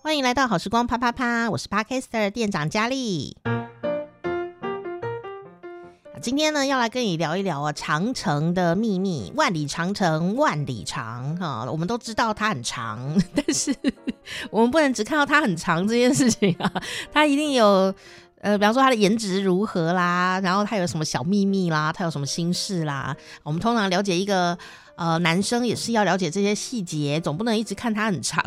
欢迎来到好时光啪啪啪，我是 Podcaster 店长佳丽。今天呢，要来跟你聊一聊啊，长城的秘密。万里长城万里长哈，我们都知道它很长，但是 我们不能只看到它很长这件事情啊，它一定有呃，比方说它的颜值如何啦，然后它有什么小秘密啦，它有什么心事啦。我们通常了解一个呃男生也是要了解这些细节，总不能一直看他很长。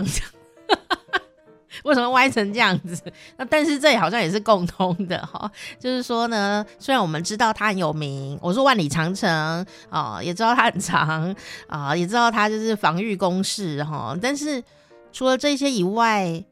为什么歪成这样子？那但是这里好像也是共通的哈，就是说呢，虽然我们知道它很有名，我说万里长城啊、哦，也知道它很长啊、哦，也知道它就是防御工事哈，但是除了这些以外，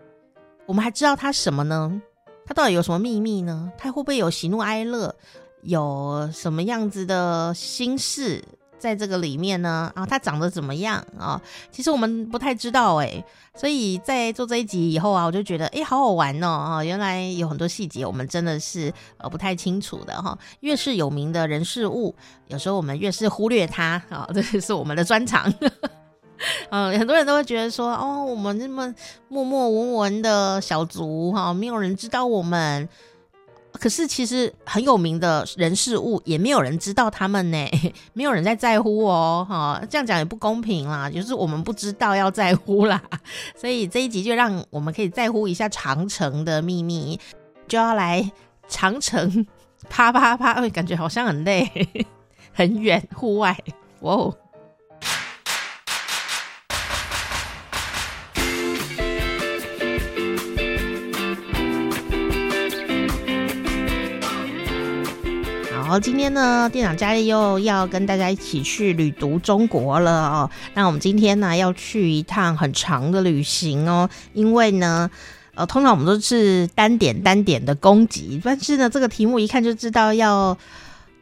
我们还知道它什么呢？它到底有什么秘密呢？它会不会有喜怒哀乐？有什么样子的心事？在这个里面呢，啊，它长得怎么样啊？其实我们不太知道哎，所以在做这一集以后啊，我就觉得哎，好好玩哦啊！原来有很多细节我们真的是呃不太清楚的哈。越是有名的人事物，有时候我们越是忽略它啊，这是我们的专长。嗯，很多人都会觉得说，哦，我们这么默默无闻的小卒哈，没有人知道我们。可是其实很有名的人事物，也没有人知道他们呢，没有人在在乎哦，哈，这样讲也不公平啦，就是我们不知道要在乎啦，所以这一集就让我们可以在乎一下长城的秘密，就要来长城啪啪啪，哎，感觉好像很累，很远，户外，哇哦。好，今天呢，店长佳丽又要跟大家一起去旅读中国了哦。那我们今天呢，要去一趟很长的旅行哦，因为呢，呃，通常我们都是单点单点的攻击，但是呢，这个题目一看就知道要。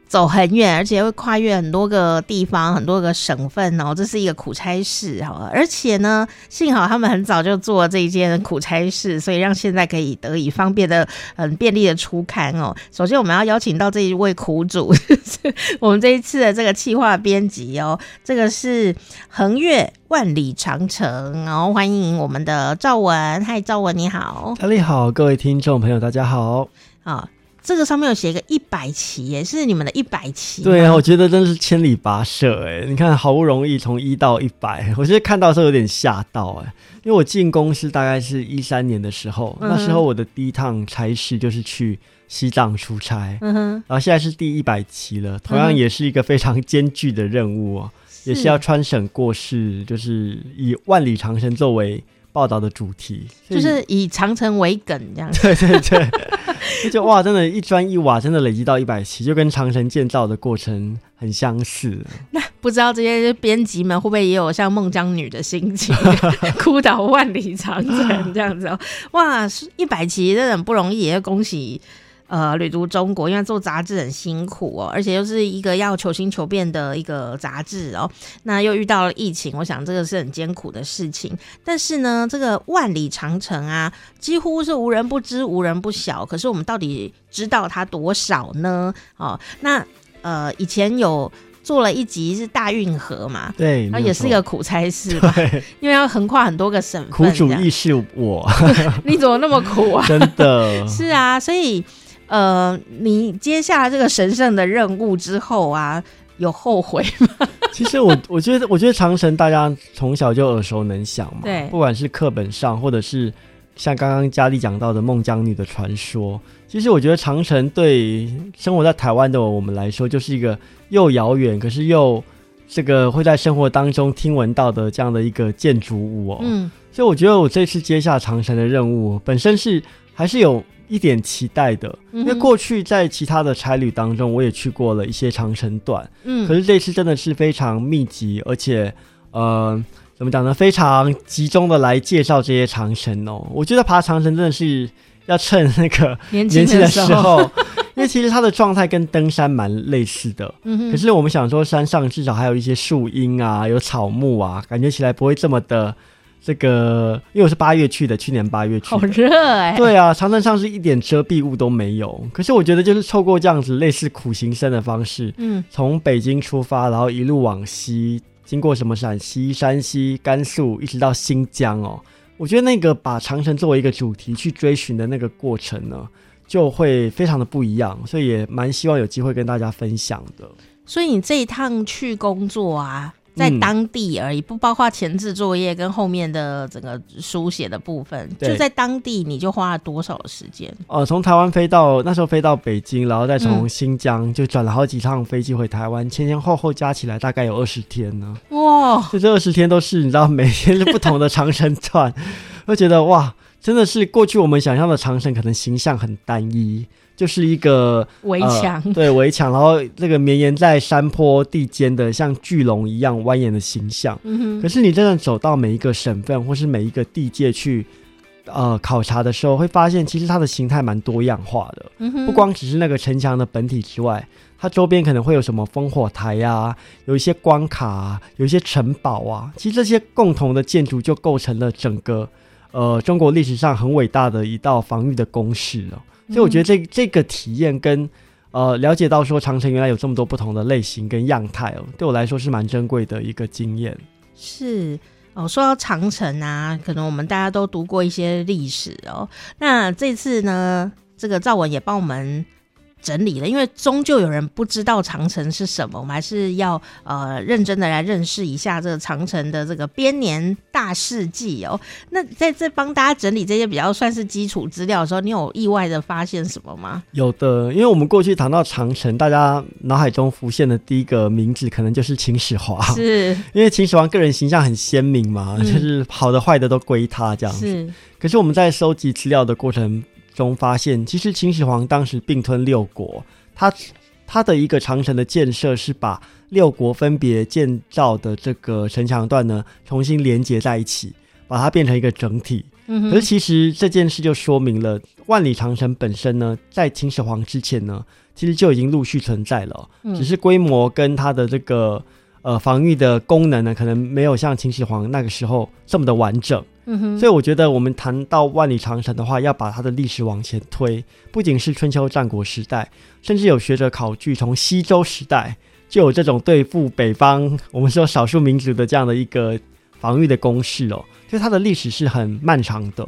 走很远，而且会跨越很多个地方、很多个省份哦，这是一个苦差事哈。而且呢，幸好他们很早就做了这一件苦差事，所以让现在可以得以方便的、很便利的出刊哦。首先，我们要邀请到这一位苦主，我们这一次的这个企划编辑哦，这个是横越万里长城，然后欢迎我们的赵文。嗨，赵文你好，大家好，各位听众朋友，大家好啊。这个上面有写一个一百期耶，是你们的一百期。对啊，我觉得真是千里跋涉哎！你看，好不容易从一到一百，我觉得看到的时候有点吓到哎，因为我进公司大概是一三年的时候，嗯、那时候我的第一趟差事就是去西藏出差，嗯哼，然后现在是第一百期了，同样也是一个非常艰巨的任务啊，嗯、也是要穿省过市，就是以万里长城作为报道的主题，就是以长城为梗这样 子。对对对。就哇，真的，一砖一瓦，真的累积到一百期，就跟长城建造的过程很相似。那不知道这些编辑们会不会也有像孟姜女的心情，哭倒万里长城这样子哦？哇，一百期真的很不容易，也要恭喜。呃，旅读中国，因为做杂志很辛苦哦，而且又是一个要求新求变的一个杂志哦。那又遇到了疫情，我想这个是很艰苦的事情。但是呢，这个万里长城啊，几乎是无人不知、无人不晓。可是我们到底知道它多少呢？哦，那呃，以前有做了一集是大运河嘛，对，那也是一个苦差事嘛，因为要横跨很多个省份。苦主亦是我，你怎么那么苦啊？真的 是啊，所以。呃，你接下这个神圣的任务之后啊，有后悔吗？其实我我觉得，我觉得长城大家从小就耳熟能详嘛，对，不管是课本上，或者是像刚刚佳丽讲到的孟姜女的传说，其实我觉得长城对生活在台湾的我们来说，就是一个又遥远，可是又这个会在生活当中听闻到的这样的一个建筑物哦。嗯，所以我觉得我这次接下长城的任务，本身是还是有。一点期待的，因为过去在其他的差旅当中，我也去过了一些长城段，嗯，可是这次真的是非常密集，而且，呃，怎么讲呢？非常集中的来介绍这些长城哦。我觉得爬长城真的是要趁那个年轻的时候，因为其实它的状态跟登山蛮类似的，嗯哼。可是我们想说，山上至少还有一些树荫啊，有草木啊，感觉起来不会这么的。这个，因为我是八月去的，去年八月去，好热哎、欸！对啊，长城上是一点遮蔽物都没有。可是我觉得，就是透过这样子类似苦行僧的方式，嗯，从北京出发，然后一路往西，经过什么陕西、山西、甘肃，一直到新疆哦。我觉得那个把长城作为一个主题去追寻的那个过程呢，就会非常的不一样，所以也蛮希望有机会跟大家分享的。所以你这一趟去工作啊？在当地而已，不包括前置作业跟后面的整个书写的部分。就在当地，你就花了多少时间？呃，从台湾飞到那时候飞到北京，然后再从新疆就转了好几趟飞机回台湾，前前后后加起来大概有二十天呢。哇！就这二十天都是你知道，每天是不同的长城段，会觉得哇，真的是过去我们想象的长城可能形象很单一。就是一个围墙，呃，对围墙，然后这个绵延在山坡地间的像巨龙一样蜿蜒的形象。嗯。可是你真的走到每一个省份或是每一个地界去，呃，考察的时候，会发现其实它的形态蛮多样化的。嗯。不光只是那个城墙的本体之外，它周边可能会有什么烽火台呀，啊，有一些关卡啊，有一些城堡啊。其实这些共同的建筑就构成了整个呃中国历史上很伟大的一道防御的工事了。所以我觉得这这个体验跟呃了解到说长城原来有这么多不同的类型跟样态哦，对我来说是蛮珍贵的一个经验。是哦，说到长城啊，可能我们大家都读过一些历史哦。那这次呢，这个赵文也帮我们。整理了，因为终究有人不知道长城是什么，我们还是要呃认真的来认识一下这个长城的这个编年大事记哦。那在这帮大家整理这些比较算是基础资料的时候，你有意外的发现什么吗？有的，因为我们过去谈到长城，大家脑海中浮现的第一个名字可能就是秦始皇，是 因为秦始皇个人形象很鲜明嘛，嗯、就是好的坏的都归他这样子。是，可是我们在收集资料的过程。中发现，其实秦始皇当时并吞六国，他他的一个长城的建设是把六国分别建造的这个城墙段呢重新连接在一起，把它变成一个整体。嗯。可是其实这件事就说明了万里长城本身呢，在秦始皇之前呢，其实就已经陆续存在了，只是规模跟它的这个呃防御的功能呢，可能没有像秦始皇那个时候这么的完整。嗯哼，所以我觉得我们谈到万里长城的话，要把它的历史往前推，不仅是春秋战国时代，甚至有学者考据，从西周时代就有这种对付北方我们说少数民族的这样的一个防御的攻势哦，所以它的历史是很漫长的。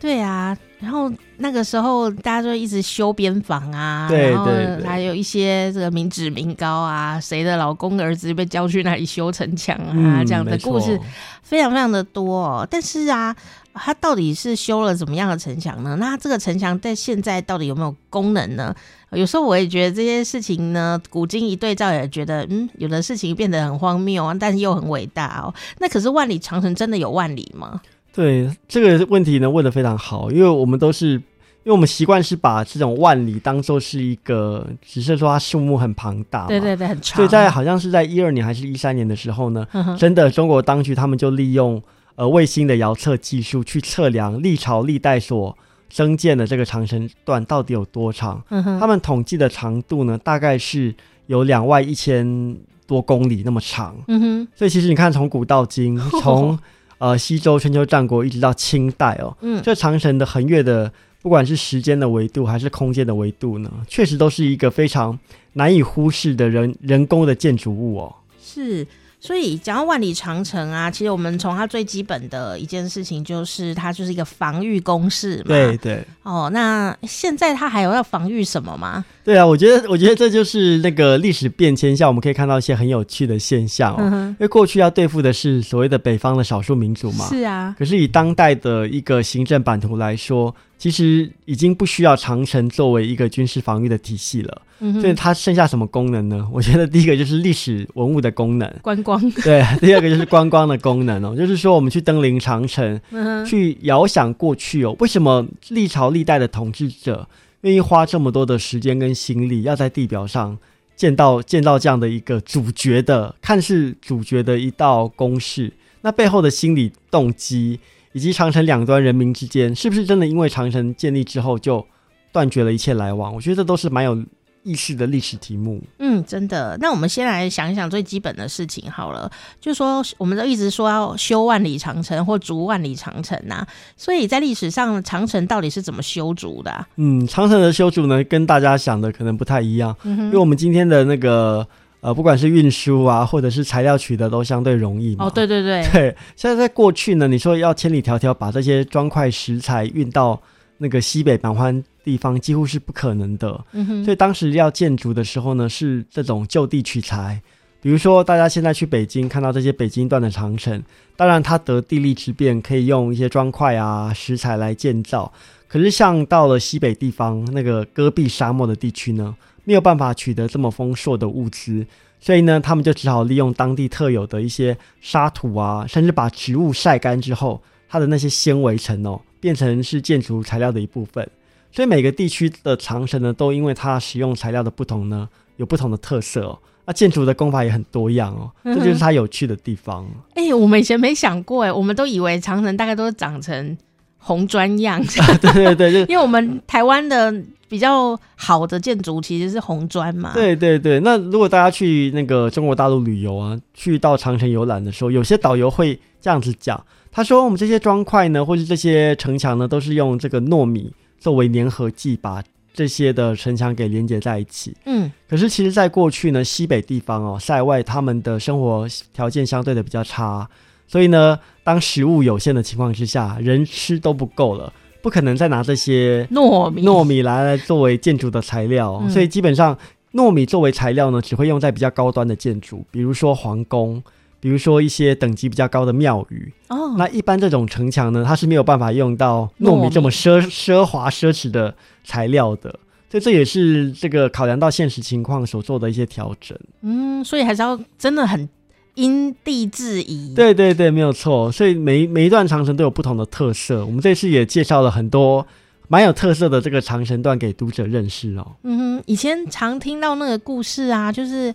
对啊，然后那个时候大家就一直修边防啊，对，然后还有一些这个民脂民膏啊，谁的老公儿子被叫去那里修城墙啊，嗯、这样的故事非常非常的多，哦。但是啊，他到底是修了怎么样的城墙呢？那这个城墙在现在到底有没有功能呢？有时候我也觉得这些事情呢，古今一对照，也觉得嗯，有的事情变得很荒谬啊，但是又很伟大哦。那可是万里长城真的有万里吗？对这个问题呢，问的非常好，因为我们都是，因为我们习惯是把这种万里当做是一个，只是说它数目很庞大，对对对，很长。所以在好像是在一二年还是一三年的时候呢，嗯、真的中国当局他们就利用呃卫星的遥测技术去测量历朝历代所增建的这个长城段到底有多长。嗯、他们统计的长度呢，大概是有两万一千多公里那么长。嗯哼，所以其实你看，从古到今，从、哦呃，西周、春秋战国一直到清代哦，嗯，这长城的横越的，不管是时间的维度还是空间的维度呢，确实都是一个非常难以忽视的人人工的建筑物哦。是。所以讲到万里长城啊，其实我们从它最基本的一件事情，就是它就是一个防御工事嘛。对对。哦，那现在它还有要防御什么吗？对啊，我觉得，我觉得这就是那个历史变迁下，我们可以看到一些很有趣的现象哦。因为过去要对付的是所谓的北方的少数民族嘛。是啊。可是以当代的一个行政版图来说，其实已经不需要长城作为一个军事防御的体系了。嗯，所以它剩下什么功能呢？我觉得第一个就是历史文物的功能，观光。对，第二个就是观光的功能哦，就是说我们去登临长城，嗯、去遥想过去哦，为什么历朝历代的统治者愿意花这么多的时间跟心力，要在地表上建到建到这样的一个主角的，看似主角的一道公式？那背后的心理动机，以及长城两端人民之间，是不是真的因为长城建立之后就断绝了一切来往？我觉得这都是蛮有。意识的历史题目，嗯，真的。那我们先来想一想最基本的事情好了，就是说，我们都一直说要修万里长城或筑万里长城呐、啊，所以在历史上长城到底是怎么修筑的、啊？嗯，长城的修筑呢，跟大家想的可能不太一样，嗯、因为我们今天的那个呃，不管是运输啊，或者是材料取得都相对容易嘛。哦，对对对。对，现在在过去呢，你说要千里迢迢把这些砖块石材运到那个西北蛮荒地方，几乎是不可能的。嗯哼。所以当时要建筑的时候呢，是这种就地取材。比如说，大家现在去北京看到这些北京段的长城，当然它得地利之便，可以用一些砖块啊、石材来建造。可是像到了西北地方那个戈壁沙漠的地区呢，没有办法取得这么丰硕的物资，所以呢，他们就只好利用当地特有的一些沙土啊，甚至把植物晒干之后，它的那些纤维层哦，变成是建筑材料的一部分。所以每个地区的长城呢，都因为它使用材料的不同呢，有不同的特色哦。那建筑的工法也很多样哦，这就是它有趣的地方。哎、嗯欸，我们以前没想过哎，我们都以为长城大概都是长成红砖样。对对对，因为我们台湾的。比较好的建筑其实是红砖嘛。对对对，那如果大家去那个中国大陆旅游啊，去到长城游览的时候，有些导游会这样子讲，他说我们这些砖块呢，或是这些城墙呢，都是用这个糯米作为粘合剂，把这些的城墙给连接在一起。嗯，可是其实，在过去呢，西北地方哦，塞外他们的生活条件相对的比较差，所以呢，当食物有限的情况之下，人吃都不够了。不可能再拿这些糯米糯米来来作为建筑的材料，嗯，所以基本上糯米作为材料呢，只会用在比较高端的建筑，比如说皇宫，比如说一些等级比较高的庙宇。哦，那一般这种城墙呢，它是没有办法用到糯米这么奢奢华奢侈的材料的，所以这也是这个考量到现实情况所做的一些调整。嗯，所以还是要真的很。因地制宜，对对对，没有错。所以每每一段长城都有不同的特色。我们这次也介绍了很多蛮有特色的这个长城段给读者认识哦。嗯哼，以前常听到那个故事啊，就是。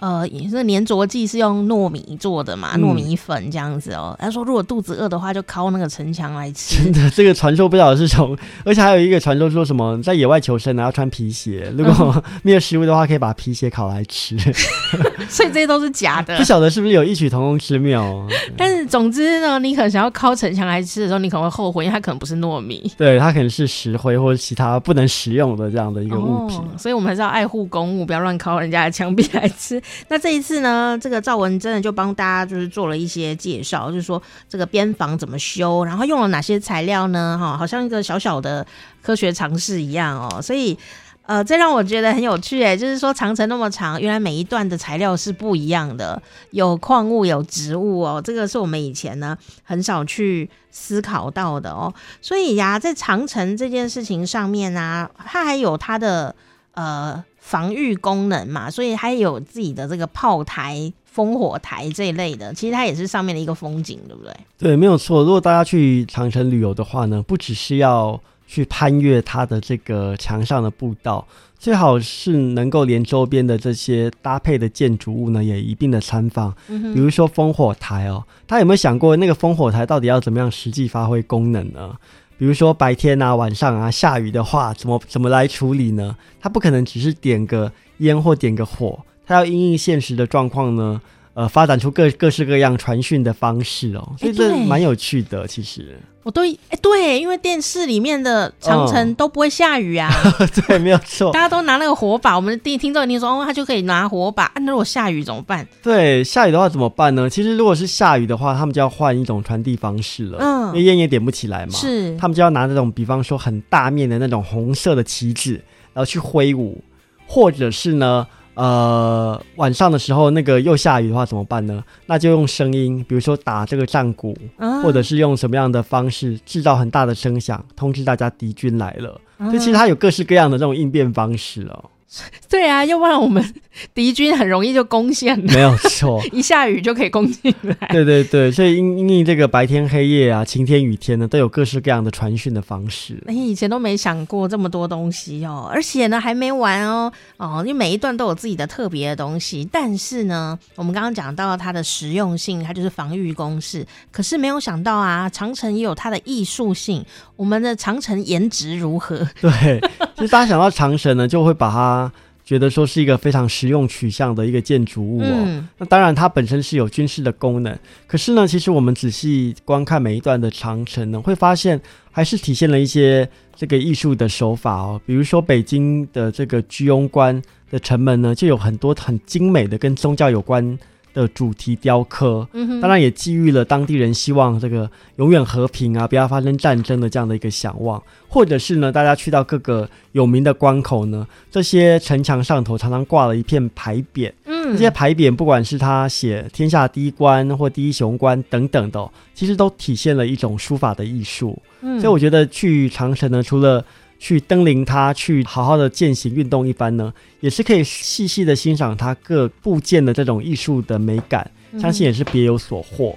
呃，也是粘着剂是用糯米做的嘛，糯米粉这样子哦。他、嗯、说，如果肚子饿的话，就敲那个城墙来吃。真的，这个传说不晓得是从，而且还有一个传说说什么，在野外求生呢，要穿皮鞋，如果 没有食物的话，可以把皮鞋烤来吃。所以这些都是假的。不晓得是不是有异曲同工之妙？但是总之呢，你可能想要靠城墙来吃的时候，你可能会后悔，因为它可能不是糯米，对，它可能是石灰或者其他不能食用的这样的一个物品。哦、所以我们还是要爱护公物，不要乱敲人家的墙壁来吃。那这一次呢？这个赵文真的就帮大家就是做了一些介绍，就是说这个边防怎么修，然后用了哪些材料呢？哈，好像一个小小的科学尝试一样哦。所以，呃，这让我觉得很有趣诶，就是说长城那么长，原来每一段的材料是不一样的，有矿物，有植物哦。这个是我们以前呢很少去思考到的哦。所以呀，在长城这件事情上面呢、它还有它的呃。防御功能嘛，所以它有自己的这个炮台、烽火台这一类的，其实它也是上面的一个风景，对不对？对，没有错。如果大家去长城旅游的话呢，不只是要去攀越它的这个墙上的步道，最好是能够连周边的这些搭配的建筑物呢，也一并的参访。嗯。比如说烽火台哦，大家有没有想过，那个烽火台到底要怎么样实际发挥功能呢？比如说白天啊、晚上啊下雨的话，怎么怎么来处理呢？他不可能只是点个烟或点个火，他要因应现实的状况呢，呃，发展出各各式各样传讯的方式哦，所以这蛮有趣的，其实。我都哎、欸，对，因为电视里面的长城都不会下雨啊。嗯、对，没有错。大家都拿那个火把，我们第一听众一定说，哦，他就可以拿火把。那如果下雨怎么办？对，下雨的话怎么办呢？其实如果是下雨的话，他们就要换一种传递方式了。嗯，因为烟也点不起来嘛。是，他们就要拿那种，比方说很大面的那种红色的旗帜，然后去挥舞，或者是呢。呃，晚上的时候那个又下雨的话怎么办呢？那就用声音，比如说打这个战鼓，啊，或者是用什么样的方式制造很大的声响，通知大家敌军来了。就、啊、其实它有各式各样的这种应变方式哦。对啊，要不然我们敌军很容易就攻陷了。没有错，一下雨就可以攻进来。对对对，所以因因为这个白天黑夜啊，晴天雨天呢，都有各式各样的传讯的方式。哎，以前都没想过这么多东西哦，而且呢还没完哦哦，因为每一段都有自己的特别的东西。但是呢，我们刚刚讲到它的实用性，它就是防御工事。可是没有想到啊，长城也有它的艺术性。我们的长城颜值如何？对，其实大家想到长城呢，就会把它。觉得说是一个非常实用取向的一个建筑物哦。嗯、那当然它本身是有军事的功能，可是呢，其实我们仔细观看每一段的长城呢，会发现还是体现了一些这个艺术的手法哦。比如说北京的这个居庸关的城门呢，就有很多很精美的跟宗教有关的主题雕刻，当然也寄予了当地人希望这个永远和平啊，不要发生战争的这样的一个想望，或者是呢，大家去到各个有名的关口呢，这些城墙上头常常挂了一片牌匾，嗯，这些牌匾不管是他写“天下第一关”或“第一雄关”等等的，其实都体现了一种书法的艺术。嗯，所以我觉得去长城呢，除了去登临它，去好好的践行运动一番呢，也是可以细细的欣赏它各部件的这种艺术的美感，相信也是别有所获。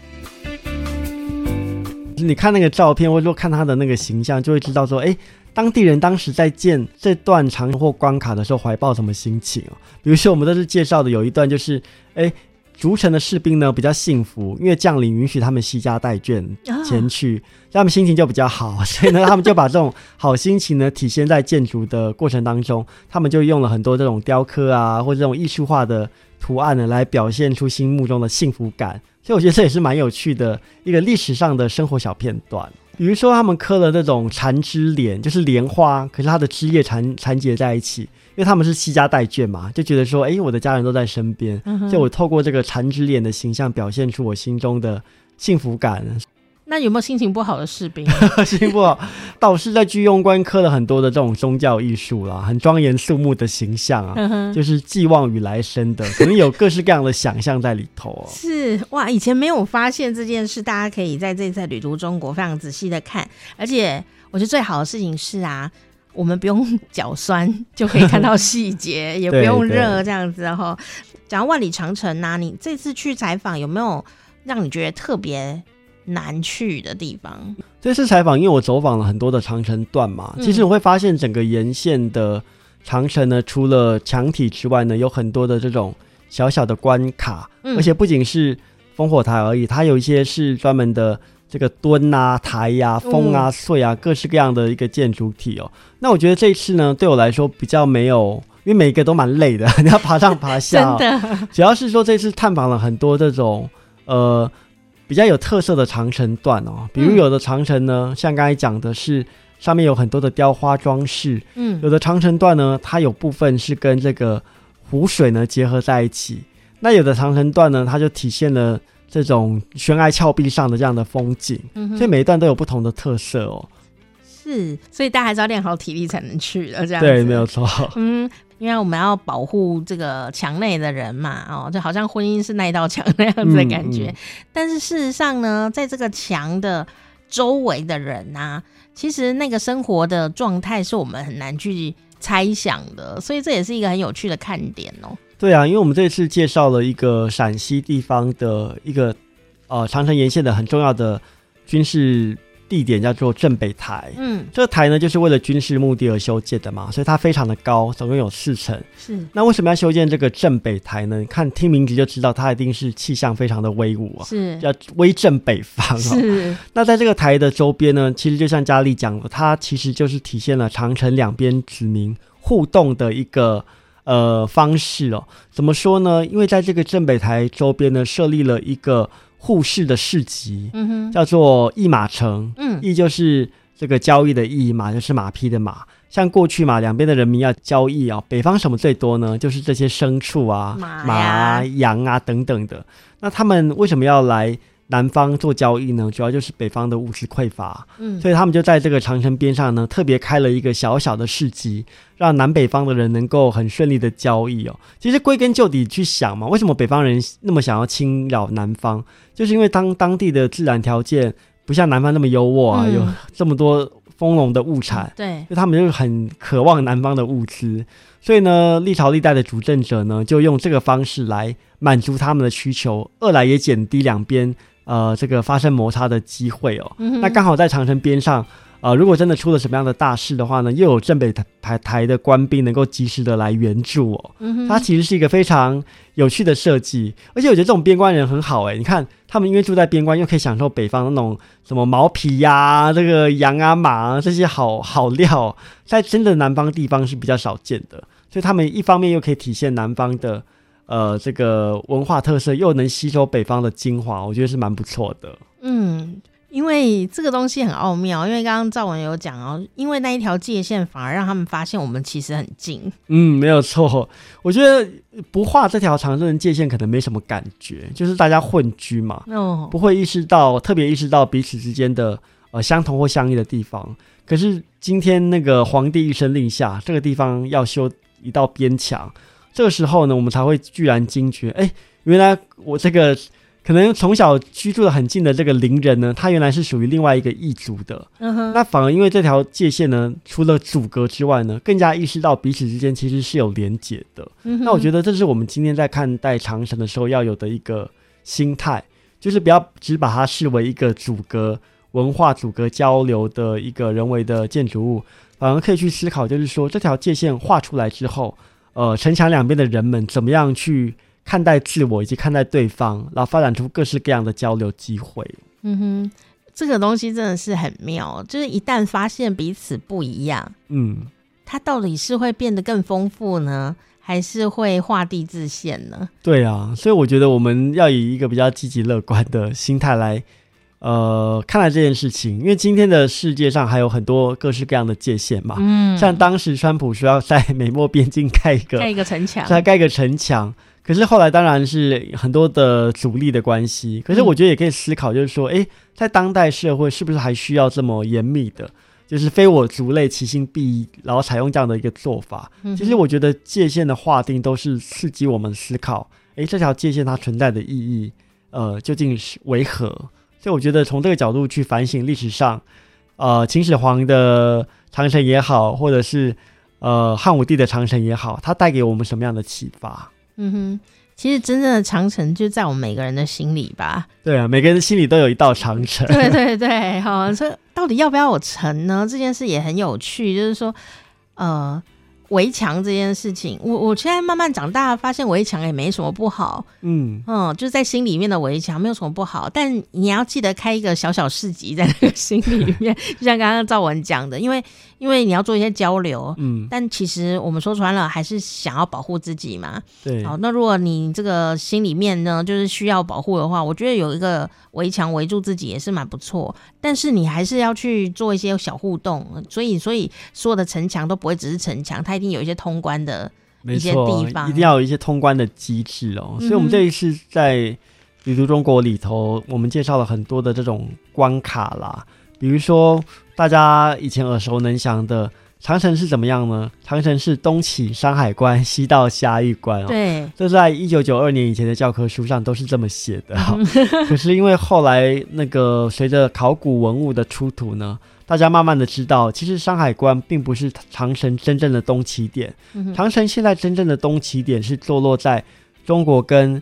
嗯、你看那个照片，或者说看他的那个形象，就会知道说，哎，当地人当时在建这段长或关卡的时候，怀抱什么心情哦？比如说，我们这次介绍的有一段，就是，哎。筑城的士兵呢，比较幸福，因为将领允许他们携家带眷前去，哦、他们心情就比较好，所以呢，他们就把这种好心情呢体现在建筑的过程当中，他们就用了很多这种雕刻啊，或者这种艺术化的图案呢，来表现出心目中的幸福感。所以我觉得这也是蛮有趣的一个历史上的生活小片段。比如说，他们刻了那种缠枝莲，就是莲花，可是它的枝叶缠缠结在一起。因为他们是惜家带眷嘛，就觉得说，哎，我的家人都在身边，嗯、哼所以我透过这个缠枝莲的形象，表现出我心中的幸福感。那有没有心情不好的士兵？心情不好，倒是在居庸关刻了很多的这种宗教艺术啦，很庄严肃穆的形象啊，嗯、就是寄望与来生的，可能有各式各样的想象在里头哦。是哇，以前没有发现这件事，大家可以在这次旅途中国非常仔细的看，而且我觉得最好的事情是啊。我们不用脚酸就可以看到细节，也 不用热这样子哈。讲到万里长城呐、啊，你这次去采访有没有让你觉得特别难去的地方？这次采访，因为我走访了很多的长城段嘛，其实我会发现整个沿线的长城呢，除了墙体之外呢，有很多的这种小小的关卡，而且不仅是烽火台而已，它有一些是专门的。这个墩啊、台呀、啊、峰啊、碎啊，各式各样的一个建筑体哦。那我觉得这一次呢，对我来说比较没有，因为每一个都蛮累的，你要爬上爬下、哦。真的。主要是说这次探访了很多这种呃比较有特色的长城段哦，比如有的长城呢，嗯、像刚才讲的是上面有很多的雕花装饰，嗯，有的长城段呢，它有部分是跟这个湖水呢结合在一起，那有的长城段呢，它就体现了。这种悬崖峭壁上的这样的风景，嗯、所以每一段都有不同的特色哦。是，所以大家还是要练好体力才能去的，这样对，没有错。嗯，因为我们要保护这个墙内的人嘛，哦，就好像婚姻是那一道墙那样子的感觉。嗯嗯、但是事实上呢，在这个墙的周围的人啊，其实那个生活的状态是我们很难去猜想的，所以这也是一个很有趣的看点哦。对啊，因为我们这次介绍了一个陕西地方的一个呃长城沿线的很重要的军事地点，叫做镇北台。嗯，这个台呢就是为了军事目的而修建的嘛，所以它非常的高，总共有四层。是，那为什么要修建这个镇北台呢？你看听名字就知道，它一定是气象非常的威武啊，是，叫威震北方哦。是，那在这个台的周边呢，其实就像佳丽讲的，它其实就是体现了长城两边子民互动的一个。呃，方式哦，怎么说呢？因为在这个镇北台周边呢，设立了一个互市的市集，嗯哼，叫做驿马城，嗯，驿就是这个交易的驿，马就是马匹的马。像过去嘛，两边的人民要交易啊，北方什么最多呢？就是这些牲畜啊，马啊、马、羊啊等等的。那他们为什么要来？南方做交易呢，主要就是北方的物资匮乏，嗯，所以他们就在这个长城边上呢，特别开了一个小小的市集，让南北方的人能够很顺利的交易哦。其实归根究底去想嘛，为什么北方人那么想要侵扰南方？就是因为当当地的自然条件不像南方那么优渥啊，嗯、有这么多丰隆的物产，对，就他们就很渴望南方的物资，所以呢，历朝历代的主政者呢，就用这个方式来满足他们的需求，二来也减低两边。呃，这个发生摩擦的机会哦，嗯、那刚好在长城边上，呃，如果真的出了什么样的大事的话呢，又有镇北台台台的官兵能够及时的来援助哦。它其实是一个非常有趣的设计，而且我觉得这种边关人很好哎，你看他们因为住在边关，又可以享受北方那种什么毛皮呀、啊、这个羊啊马啊这些好好料，在真的南方地方是比较少见的。所以他们一方面又可以体现南方的呃这个文化特色，又能吸收北方的精华，我觉得是蛮不错的。嗯。因为这个东西很奥妙，因为刚刚赵文有讲哦，因为那一条界限反而让他们发现我们其实很近。嗯，没有错。我觉得不画这条长城界限可能没什么感觉，就是大家混居嘛，哦，不会意识到特别意识到彼此之间的呃相同或相异的地方。可是今天那个皇帝一声令下，这个地方要修一道边墙，这个时候呢，我们才会居然惊觉，哎，原来我这个。可能从小居住的很近的这个邻人呢，他原来是属于另外一个异族的。嗯哼。那反而因为这条界限呢，除了阻隔之外呢，更加意识到彼此之间其实是有连结的。嗯哼。那我觉得这是我们今天在看待长城的时候要有的一个心态，就是不要只把它视为一个阻隔文化、阻隔交流的一个人为的建筑物，反而可以去思考，就是说这条界限画出来之后，呃，城墙两边的人们怎么样去。看待自我以及看待对方，然后发展出各式各样的交流机会。嗯哼，这个东西真的是很妙，就是一旦发现彼此不一样，嗯，它到底是会变得更丰富呢，还是会画地自限呢？对啊，所以我觉得我们要以一个比较积极乐观的心态来，呃，看来这件事情。因为今天的世界上还有很多各式各样的界限嘛，嗯，像当时川普说要在美墨边境盖一个盖一个城墙，再盖一个城墙。可是后来当然是很多的阻力的关系，可是我觉得也可以思考，就是说，诶、欸，在当代社会是不是还需要这么严密的，就是非我族类，其心必异，然后采用这样的一个做法？其实我觉得界限的划定都是刺激我们思考，诶、欸，这条界限它存在的意义，呃，究竟是为何？所以我觉得从这个角度去反省历史上，呃，秦始皇的长城也好，或者是呃汉武帝的长城也好，它带给我们什么样的启发？嗯哼，其实真正的长城就在我们每个人的心里吧。对啊，每个人的心里都有一道长城。对对对，好，所以到底要不要有城呢？这件事也很有趣，就是说，呃。围墙这件事情，我我现在慢慢长大，发现围墙也没什么不好。嗯嗯，就是在心里面的围墙没有什么不好，但你要记得开一个小小市集在那个心里面，就像刚刚赵文讲的，因为因为你要做一些交流。嗯，但其实我们说穿了，还是想要保护自己嘛。对。好，那如果你这个心里面呢，就是需要保护的话，我觉得有一个围墙围住自己也是蛮不错。但是你还是要去做一些小互动，所以所以所有的城墙都不会只是城墙，它一定有一些通关的一些地方，一定要有一些通关的机制哦。所以，我们这一次在旅途中国里头，我们介绍了很多的这种关卡啦，比如说大家以前耳熟能详的长城是怎么样呢？长城是东起山海关，西到嘉峪关哦。对，这在一九九二年以前的教科书上都是这么写的。可是因为后来那个随着考古文物的出土呢。大家慢慢的知道，其实山海关并不是长城真正的东起点。嗯、长城现在真正的东起点是坐落在中国跟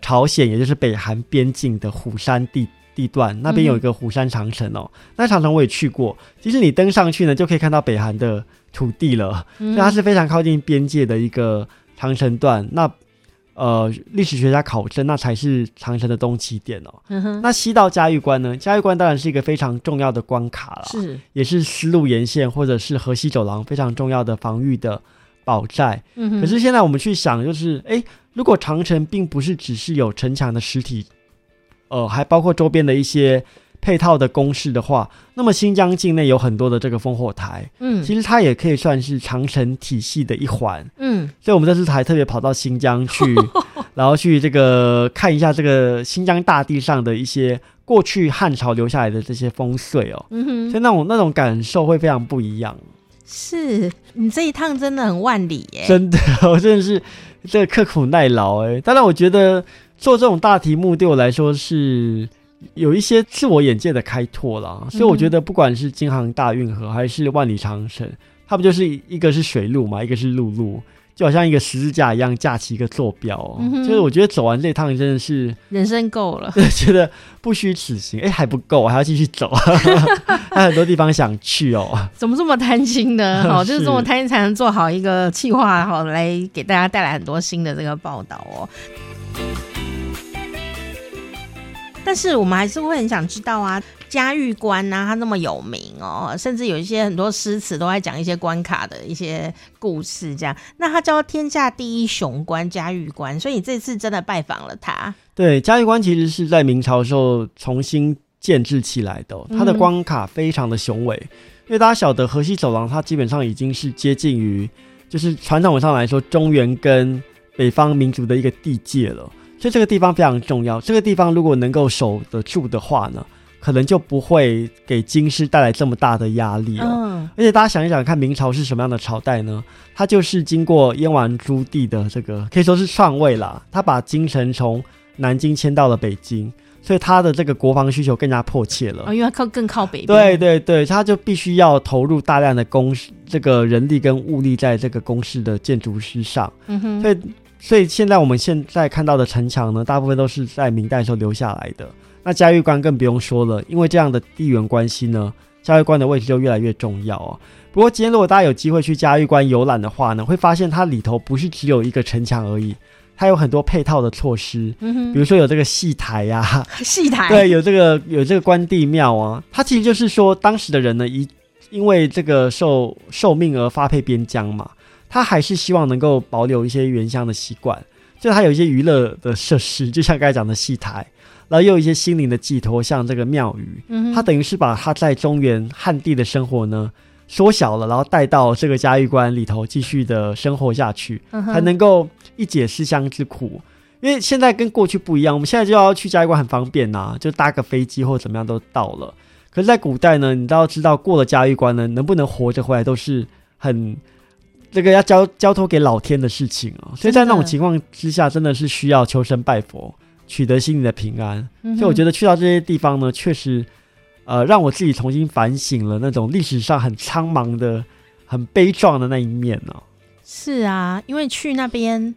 朝鲜，也就是北韩边境的虎山地地段，那边有一个虎山长城哦。嗯、那长城我也去过，其实你登上去呢，就可以看到北韩的土地了，嗯、所以它是非常靠近边界的一个长城段。那呃，历史学家考证，那才是长城的东起点哦。嗯。那西到嘉峪关呢？嘉峪关当然是一个非常重要的关卡了，是，也是丝路沿线或者是河西走廊非常重要的防御的堡寨。嗯。可是现在我们去想，就是，诶，如果长城并不是只是有城墙的实体，呃，还包括周边的一些。配套的公式的话，那么新疆境内有很多的这个烽火台，嗯，其实它也可以算是长城体系的一环，嗯，所以我们这次还特别跑到新疆去，然后去这个看一下这个新疆大地上的一些过去汉朝留下来的这些风水哦，嗯哼，所以那种那种感受会非常不一样。是你这一趟真的很万里耶，真的，我真的是这个刻苦耐劳哎。当然，我觉得做这种大题目对我来说是。有一些自我眼界的开拓啦，所以我觉得不管是京杭大运河还是万里长城，它不就是一个是水路嘛，一个是陆路，就好像一个十字架一样架起一个坐标。就是我觉得走完这趟真的是人生够了，觉得不虚此行。哎，还不够，我还要继续走，还有很多地方想去哦。怎么这么贪心呢？好，就是这么贪心才能做好一个计划，好来给大家带来很多新的这个报道哦。但是我们还是会很想知道啊，嘉峪关呐，它那么有名哦，甚至有一些很多诗词都在讲一些关卡的一些故事，这样。那它叫天下第一雄关嘉峪关，所以你这次真的拜访了它。对，嘉峪关其实是在明朝的时候重新建制起来的，它的关卡非常的雄伟，嗯、因为大家晓得河西走廊，它基本上已经是接近于，就是传统上来说，中原跟北方民族的一个地界了。所以这个地方非常重要。这个地方如果能够守得住的话呢，可能就不会给京师带来这么大的压力了。嗯。而且大家想一想，看明朝是什么样的朝代呢？它就是经过燕王朱棣的这个可以说是篡位啦，他把京城从南京迁到了北京，所以他的这个国防需求更加迫切了。哦，因为他靠更靠北边。对对对，他就必须要投入大量的工这个人力跟物力在这个工事的建筑师上。嗯哼。所以。所以现在我们现在看到的城墙呢，大部分都是在明代时候留下来的。那嘉峪关更不用说了，因为这样的地缘关系呢，嘉峪关的位置就越来越重要哦。不过今天如果大家有机会去嘉峪关游览的话呢，会发现它里头不是只有一个城墙而已，它有很多配套的措施，嗯，比如说有这个戏台呀、啊，戏台，对，有这个有这个关帝庙啊，它其实就是说当时的人呢，一因为这个受受命而发配边疆嘛。他还是希望能够保留一些原乡的习惯，就他有一些娱乐的设施，就像刚才讲的戏台，然后又有一些心灵的寄托，像这个庙宇。嗯，他等于是把他在中原汉地的生活呢缩小了，然后带到这个嘉峪关里头继续的生活下去，嗯，才能够一解思乡之苦。因为现在跟过去不一样，我们现在就要去嘉峪关很方便呐，啊，就搭个飞机或怎么样都到了。可是，在古代呢，你都要知道过了嘉峪关呢，能不能活着回来都是很。这个要交交托给老天的事情哦，所以在那种情况之下，真的是需要求神拜佛，取得心里的平安。嗯、所以我觉得去到这些地方呢，确实，呃，让我自己重新反省了那种历史上很苍茫的、很悲壮的那一面呢、哦。是啊，因为去那边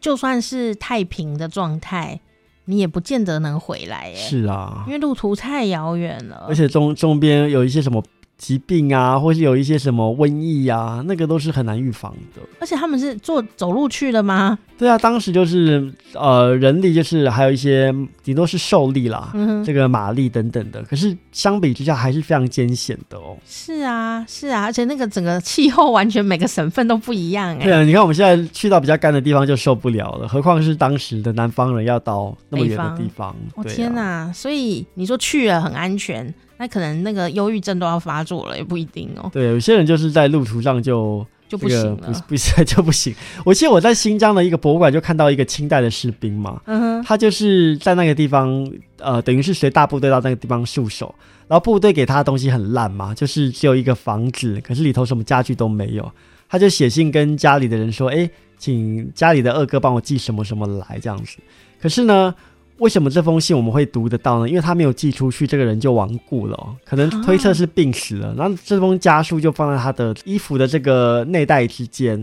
就算是太平的状态，你也不见得能回来耶。是啊，因为路途太遥远了，而且中中边有一些什么。疾病啊，或是有一些什么瘟疫啊，那个都是很难预防的。而且他们是坐走路去的吗？对啊，当时就是呃人力，就是还有一些顶多是兽力啦，嗯，这个马力等等的。可是相比之下还是非常艰险的哦。是啊，是啊，而且那个整个气候完全每个省份都不一样哎。对啊，你看我们现在去到比较干的地方就受不了了，何况是当时的南方人要到那么远的地方。我、哦啊哦、天哪！所以你说去了很安全。那可能那个忧郁症都要发作了，也不一定哦。对，有些人就是在路途上就就不行了，不 不是就不行。我记得我在新疆的一个博物馆就看到一个清代的士兵嘛，嗯哼，他就是在那个地方，呃，等于是随大部队到那个地方戍守，然后部队给他的东西很烂嘛，就是只有一个房子，可是里头什么家具都没有，他就写信跟家里的人说，哎，请家里的二哥帮我寄什么什么来这样子。可是呢。为什么这封信我们会读得到呢？因为他没有寄出去，这个人就亡故了，可能推测是病死了。然后这封家书就放在他的衣服的这个内袋之间，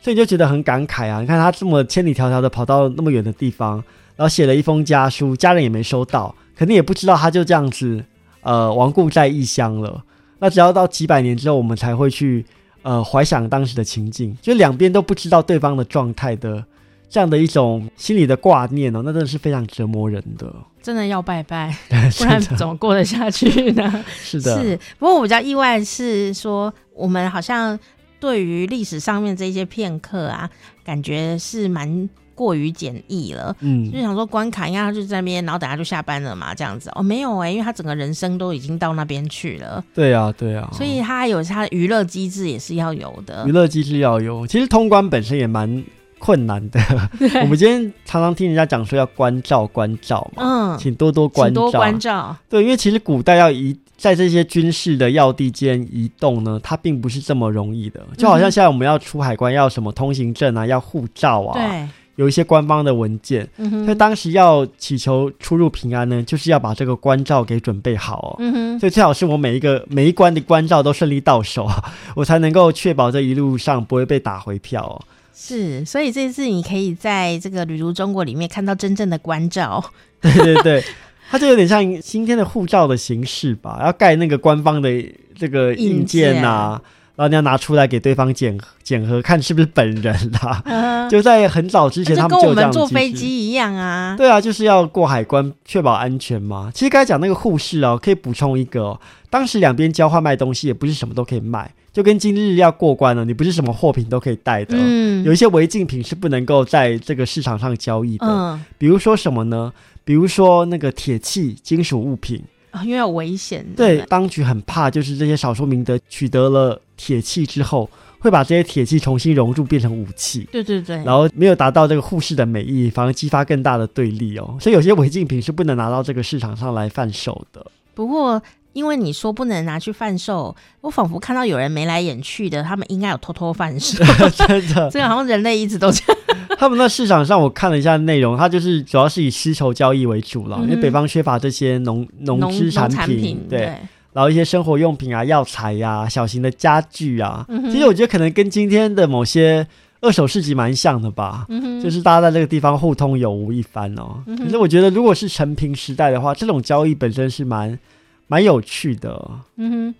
所以你就觉得很感慨啊！你看他这么千里迢迢的跑到那么远的地方，然后写了一封家书，家人也没收到，肯定也不知道他就这样子呃亡故在异乡了。那只要到几百年之后，我们才会去呃怀想当时的情境，就两边都不知道对方的状态的。这样的一种心理的挂念哦，那真的是非常折磨人的。真的要拜拜，不然怎么过得下去呢？是的，是。不过我比较意外是说，我们好像对于历史上面这些片刻啊，感觉是蛮过于简易了。嗯，就想说关卡应该他就在那边，然后等下就下班了嘛，这样子。哦，没有哎、欸，因为他整个人生都已经到那边去了。对啊，对啊。所以他还有他的娱乐机制也是要有的。娱乐机制要有，其实通关本身也蛮。困难的，我们今天常常听人家讲说要关照关照嘛，嗯，请多多关照，多关照。对，因为其实古代要移在这些军事的要地间移动呢，它并不是这么容易的。就好像现在我们要出海关，要什么通行证啊，要护照啊，对，有一些官方的文件。嗯哼，所以当时要祈求出入平安呢，就是要把这个关照给准备好哦。嗯哼，所以最好是我每一个每一关的关照都顺利到手，我才能够确保这一路上不会被打回票哦。是，所以这次你可以在这个旅途中国里面看到真正的关照。对对对，它就有点像今天的护照的形式吧，要盖那个官方的这个硬件呐、啊，然后你要拿出来给对方检检核，看是不是本人啦。嗯、就在很早之前，他们就跟我们坐飞机一样啊。对啊，就是要过海关，确保安全嘛。其实刚才讲那个护士哦，可以补充一个、哦，当时两边交换卖东西，也不是什么都可以卖，就跟今日要过关了，你不是什么货品都可以带的。嗯，有一些违禁品是不能够在这个市场上交易的。嗯，比如说什么呢？比如说那个铁器、金属物品。啊，因为有危险。对，当局很怕，就是这些少数民族取得了铁器之后，会把这些铁器重新融入变成武器。对对对。然后没有达到这个护士的美意，反而激发更大的对立哦。所以有些违禁品是不能拿到这个市场上来贩售的。不过，因为你说不能拿去贩售，我仿佛看到有人眉来眼去的，他们应该有偷偷贩售。真的，这个好像人类一直都这样。他们那市场上，我看了一下内容，它就是主要是以丝绸交易为主了，嗯、因为北方缺乏这些农农织产品，对，对，然后一些生活用品啊、药材呀、啊、小型的家具啊，嗯、其实我觉得可能跟今天的某些二手市集蛮像的吧，嗯、就是大家在这个地方互通有无一番哦。嗯、可是我觉得，如果是成平时代的话，这种交易本身是蛮蛮有趣的。嗯哼，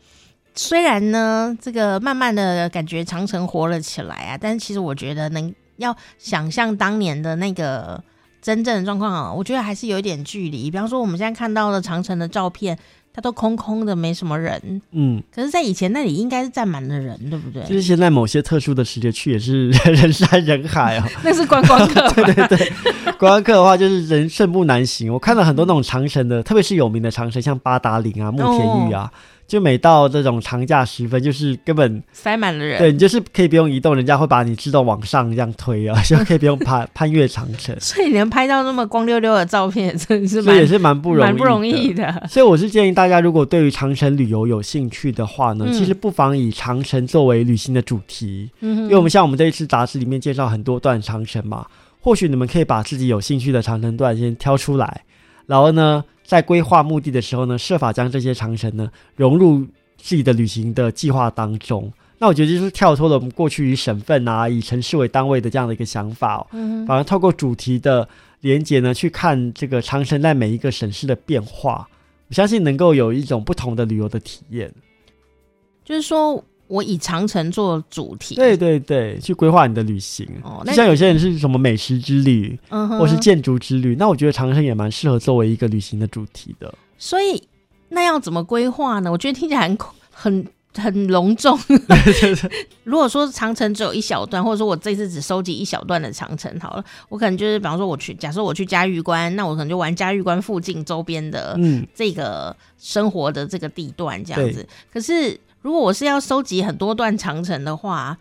虽然呢，这个慢慢的感觉长城活了起来啊，但是其实我觉得能。要想象当年的那个真正的状况啊，我觉得还是有一点距离。比方说，我们现在看到的长城的照片，它都空空的，没什么人。嗯，可是，在以前那里应该是站满了人，对不对？就是现在某些特殊的时节去，也是 人山人海啊。那是观光客。对对对，观光客的话就是人寸步难行。我看到很多那种长城的，特别是有名的长城，像八达岭啊、慕田峪啊。哦就每到这种长假时分，就是根本塞满了人。对，你就是可以不用移动，人家会把你自动往上这样推啊，就可以不用攀攀 越长城。所以你能拍到那么光溜溜的照片，真的是蛮也是蛮不容易，蛮不容易的。所以我是建议大家，如果对于长城旅游有兴趣的话呢，嗯、其实不妨以长城作为旅行的主题。嗯，因为我们像我们这一次杂志里面介绍很多段长城嘛，或许你们可以把自己有兴趣的长城段先挑出来，然后呢，在规划目的的时候呢，设法将这些长城呢融入自己的旅行的计划当中，那我觉得就是跳脱了我们过去以省份啊、以城市为单位的这样的一个想法哦，嗯，反而透过主题的连接呢，去看这个长城在每一个省市的变化，我相信能够有一种不同的旅游的体验。就是说我以长城做主题，对对对，去规划你的旅行。哦，那像有些人是什么美食之旅，嗯，或是建筑之旅，那我觉得长城也蛮适合作为一个旅行的主题的。所以。那要怎么规划呢？我觉得听起来很很很隆重。如果说长城只有一小段，或者说我这次只收集一小段的长城好了，我可能就是比方说我去，假设我去嘉峪关，那我可能就玩嘉峪关附近周边的嗯这个生活的这个地段这样子。嗯、可是如果我是要收集很多段长城的话，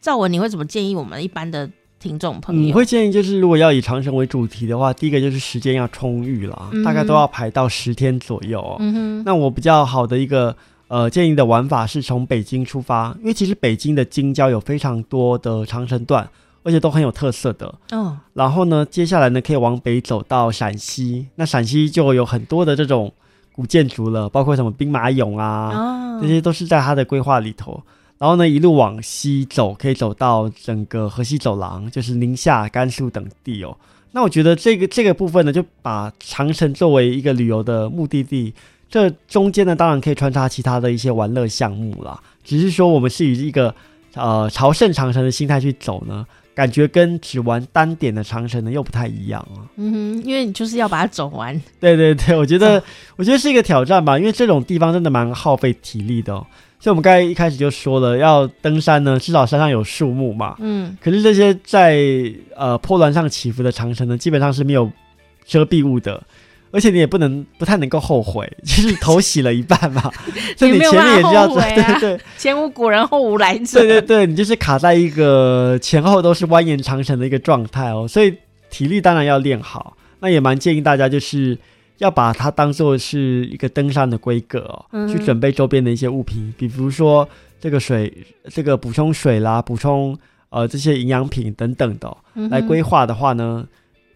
赵文你会怎么建议我们一般的？听众朋友，你会建议就是，如果要以长城为主题的话，第一个就是时间要充裕啦，嗯、大概都要排到十天左右、喔。嗯哼，那我比较好的一个呃建议的玩法是从北京出发，因为其实北京的京郊有非常多的长城段，而且都很有特色的。哦，然后呢，接下来呢可以往北走到陕西，那陕西就有很多的这种古建筑了，包括什么兵马俑啊，哦、这些都是在它的规划里头。然后呢，一路往西走，可以走到整个河西走廊，就是宁夏、甘肃等地哦。那我觉得这个这个部分呢，就把长城作为一个旅游的目的地。这中间呢，当然可以穿插其他的一些玩乐项目啦。只是说，我们是以一个呃朝圣长城的心态去走呢，感觉跟只玩单点的长城呢又不太一样啊。嗯哼，因为你就是要把它走完。对对对，我觉得、哦、我觉得是一个挑战吧，因为这种地方真的蛮耗费体力的哦。所以我们刚才一开始就说了，要登山呢，至少山上有树木嘛。嗯。可是这些在呃坡峦上起伏的长城呢，基本上是没有遮蔽物的，而且你也不能不太能够后悔，就是头洗了一半嘛。所以你前面也是要走，对对对，前无古人后无来者。对对对，你就是卡在一个前后都是蜿蜒长城的一个状态哦，所以体力当然要练好。那也蛮建议大家就是。要把它当做是一个登山的规格哦，嗯、去准备周边的一些物品，比如说这个水，这个补充水啦，补充呃这些营养品等等的，嗯、来规划的话呢，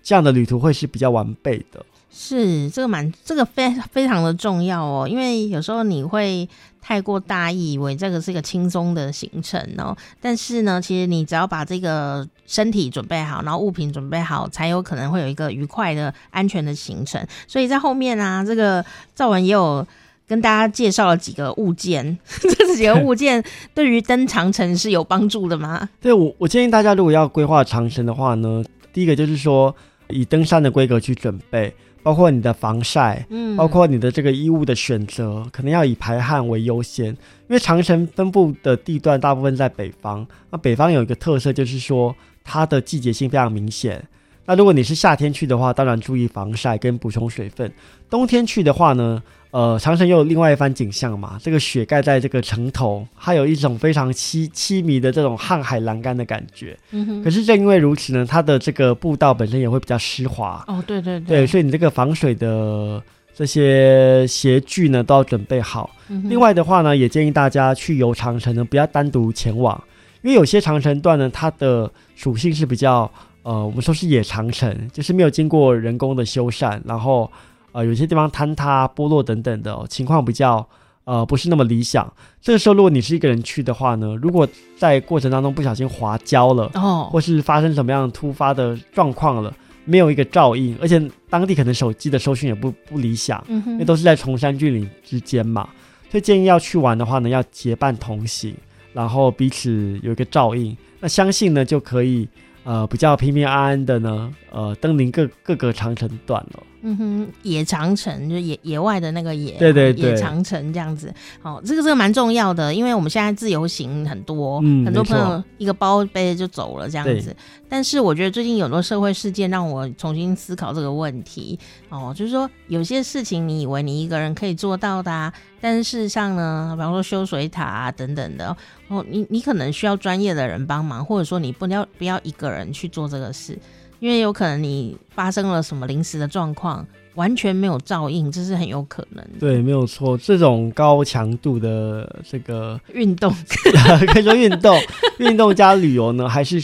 这样的旅途会是比较完备的。是这个蛮这个非非常的重要哦，因为有时候你会太过大意，以为这个是一个轻松的行程哦。但是呢，其实你只要把这个身体准备好，然后物品准备好，才有可能会有一个愉快的、安全的行程。所以在后面啊，这个赵文也有跟大家介绍了几个物件，这几个物件对于登长城是有帮助的吗？对，我我建议大家如果要规划长城的话呢，第一个就是说以登山的规格去准备，包括你的防晒，嗯，包括你的这个衣物的选择，可能要以排汗为优先，因为长城分布的地段大部分在北方，那北方有一个特色就是说它的季节性非常明显。那如果你是夏天去的话，当然注意防晒跟补充水分；冬天去的话呢，呃，长城又有另外一番景象嘛。这个雪盖在这个城头，它有一种非常凄凄迷的这种瀚海栏杆的感觉。嗯哼。可是正因为如此呢，它的这个步道本身也会比较湿滑。哦，对对对。对，所以你这个防水的这些鞋具呢都要准备好。嗯。另外的话呢，也建议大家去游长城呢，不要单独前往，因为有些长城段呢，它的属性是比较呃，我们说是野长城，就是没有经过人工的修缮，然后。呃，有些地方坍塌、剥落等等的、哦、情况比较呃不是那么理想。这个时候，如果你是一个人去的话呢，如果在过程当中不小心滑跤了，哦，或是发生什么样突发的状况了，没有一个照应，而且当地可能手机的收讯也不不理想，嗯哼，因为都是在崇山峻岭之间嘛，所以建议要去玩的话呢，要结伴同行，然后彼此有一个照应，那相信呢就可以呃比较平平安安的呢，呃登临各各个长城段了。嗯哼，野长城就野野外的那个野，对对对，野长城这样子。好，这个这个蛮重要的，因为我们现在自由行很多，嗯，很多朋友一个包背就走了这样子。但是我觉得最近有很多社会事件让我重新思考这个问题。哦，就是说有些事情你以为你一个人可以做到的啊，但是事实上呢，比方说修水塔啊等等的，哦，你你可能需要专业的人帮忙，或者说你不要不要一个人去做这个事。因为有可能你发生了什么临时的状况，完全没有照应，这是很有可能的。对，没有错。这种高强度的这个运动，可以说运动，运动加旅游呢，还是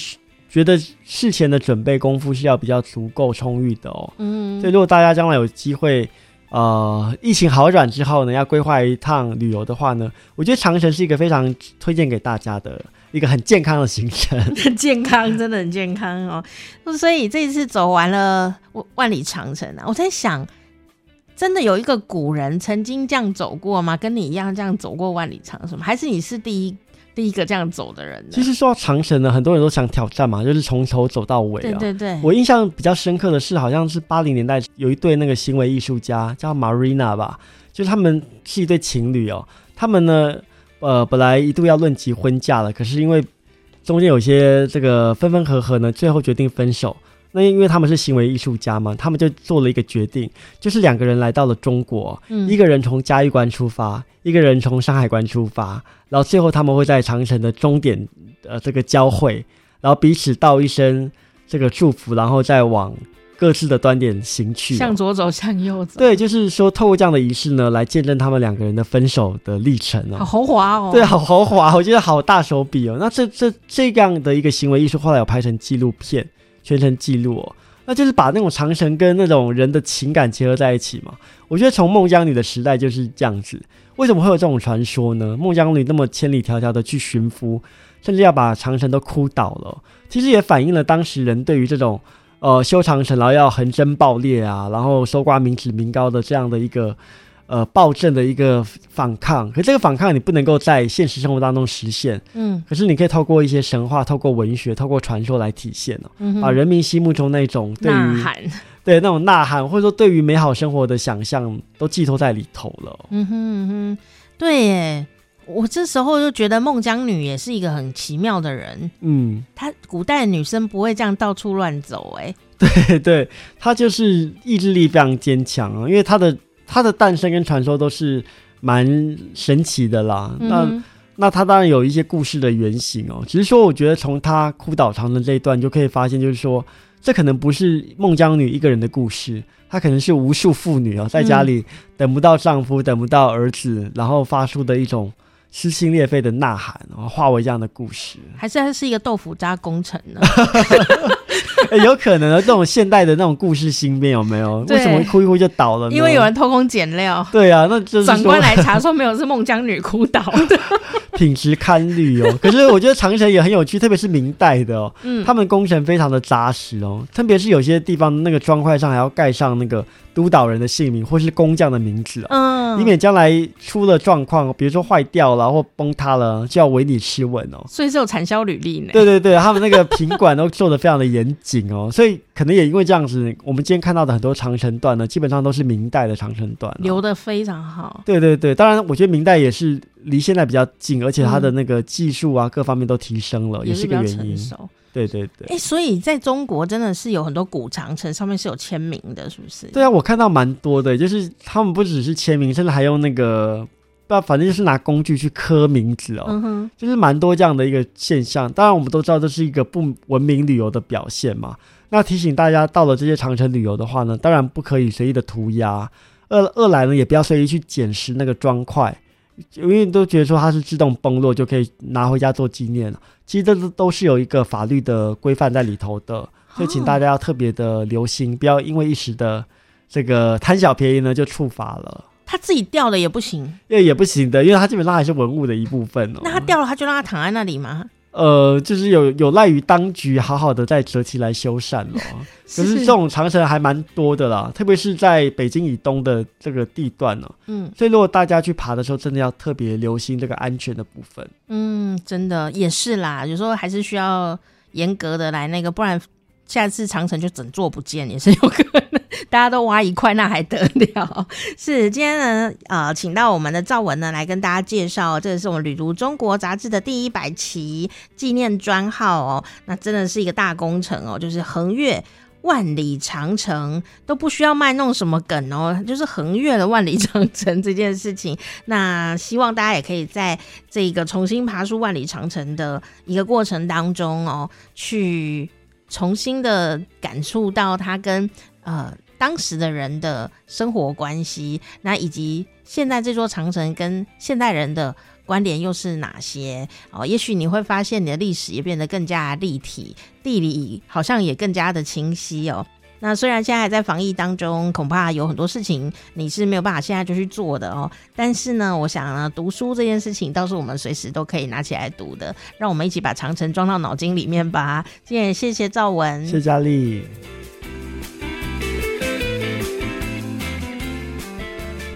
觉得事前的准备功夫是要比较足够充裕的哦。嗯，所以如果大家将来有机会，呃，疫情好转之后呢，要规划一趟旅游的话呢，我觉得长城是一个非常推荐给大家的。一个很健康的行程，很健康，真的很健康哦。所以这一次走完了万里长城啊，我在想，真的有一个古人曾经这样走过吗？跟你一样这样走过万里长城吗？还是你是第一第一个这样走的人？其实说到长城呢，很多人都想挑战嘛，就是从头走到尾啊。对对对。我印象比较深刻的是，好像是八零年代有一对那个行为艺术家叫 Marina 吧，就是他们是一对情侣哦，他们呢。呃，本来一度要论及婚嫁了，可是因为中间有些这个分分合合呢，最后决定分手。那因为他们是行为艺术家嘛，他们就做了一个决定，就是两个人来到了中国，嗯、一个人从嘉峪关出发，一个人从山海关出发，然后最后他们会在长城的终点呃这个交汇，然后彼此道一声这个祝福，然后再往。各自的端点行去，向左走，向右走。对，就是说，透过这样的仪式呢，来见证他们两个人的分手的历程哦。好豪华哦！对，好豪华，我觉得好大手笔哦。那这这这样的一个行为艺术，后来有拍成纪录片，全程记录哦。那就是把那种长城跟那种人的情感结合在一起嘛。我觉得从孟姜女的时代就是这样子。为什么会有这种传说呢？孟姜女那么千里迢迢的去寻夫，甚至要把长城都哭倒了，其实也反映了当时人对于这种。呃，修长城，然后要横征暴敛啊，然后搜刮民脂民膏的这样的一个呃暴政的一个反抗。可这个反抗你不能够在现实生活当中实现，嗯，可是你可以透过一些神话、透过文学、透过传说来体现哦，嗯、把人民心目中那种对于 对那种呐喊，或者说对于美好生活的想象，都寄托在里头了。嗯哼嗯哼，对耶。我这时候就觉得孟姜女也是一个很奇妙的人，嗯，她古代女生不会这样到处乱走，哎，对对，她就是意志力非常坚强啊，因为她的她的诞生跟传说都是蛮神奇的啦。嗯、那那她当然有一些故事的原型哦，只是说我觉得从她哭倒长城这一段就可以发现，就是说这可能不是孟姜女一个人的故事，她可能是无数妇女哦，在家里等不到丈夫、嗯、等不到儿子，然后发出的一种。撕心裂肺的呐喊，然后化为这样的故事，还是还是一个豆腐渣工程呢？欸，有可能的，这种现代的那种故事新编有没有？为什么哭一哭就倒了呢？因为有人偷工减料。对啊，那就是长官来查说没有，是孟姜女哭倒的。品质堪虑哦。可是我觉得长城也很有趣，特别是明代的哦，嗯，他们工程非常的扎实哦，特别是有些地方那个砖块上还要盖上那个。督导人的姓名或是工匠的名字，嗯，以免将来出了状况，比如说坏掉了或崩塌了，就要唯你是问哦。所以是有产销履历呢。对对对，他们那个品管都做的非常的严谨哦，所以可能也因为这样子，我们今天看到的很多长城段呢，基本上都是明代的长城段，留的非常好。对对对，当然我觉得明代也是离现在比较近，而且它的那个技术啊各方面都提升了，嗯、也是个原因。对对对，哎、欸，所以在中国真的是有很多古长城上面是有签名的，是不是？对啊，我看到蛮多的，就是他们不只是签名，甚至还用那个，不，反正就是拿工具去刻名字哦，嗯、就是蛮多这样的一个现象。当然，我们都知道这是一个不文明旅游的表现嘛。那提醒大家，到了这些长城旅游的话呢，当然不可以随意的涂鸦。二二来呢，也不要随意去捡拾那个砖块。因为都觉得说它是自动崩落就可以拿回家做纪念了，其实这都都是有一个法律的规范在里头的，所以请大家要特别的留心，不要因为一时的这个贪小便宜呢就触法了。他自己掉了也不行，因为也不行的，因为他基本上还是文物的一部分哦。那他掉了，他就让他躺在那里吗？呃，就是有有赖于当局好好的再择期来修缮 了。可是这种长城还蛮多的啦，特别是在北京以东的这个地段呢。嗯，所以如果大家去爬的时候，真的要特别留心这个安全的部分。嗯，真的也是啦，有时候还是需要严格的来那个，不然下次长城就整座不见也是有可能。大家都挖一块，那还得了？是今天呢，呃，请到我们的赵文呢来跟大家介绍，这是我们《旅读中国》杂志的第一百期纪念专号哦。那真的是一个大工程哦，就是横越万里长城都不需要卖弄什么梗哦，就是横越了万里长城这件事情。那希望大家也可以在这个重新爬出万里长城的一个过程当中哦，去重新的感触到他跟呃。当时的人的生活关系，那以及现在这座长城跟现代人的关联又是哪些？哦，也许你会发现你的历史也变得更加立体，地理好像也更加的清晰哦。那虽然现在还在防疫当中，恐怕有很多事情你是没有办法现在就去做的哦。但是呢，我想呢，读书这件事情倒是我们随时都可以拿起来读的。让我们一起把长城装到脑筋里面吧。今天谢谢赵文，谢谢佳丽。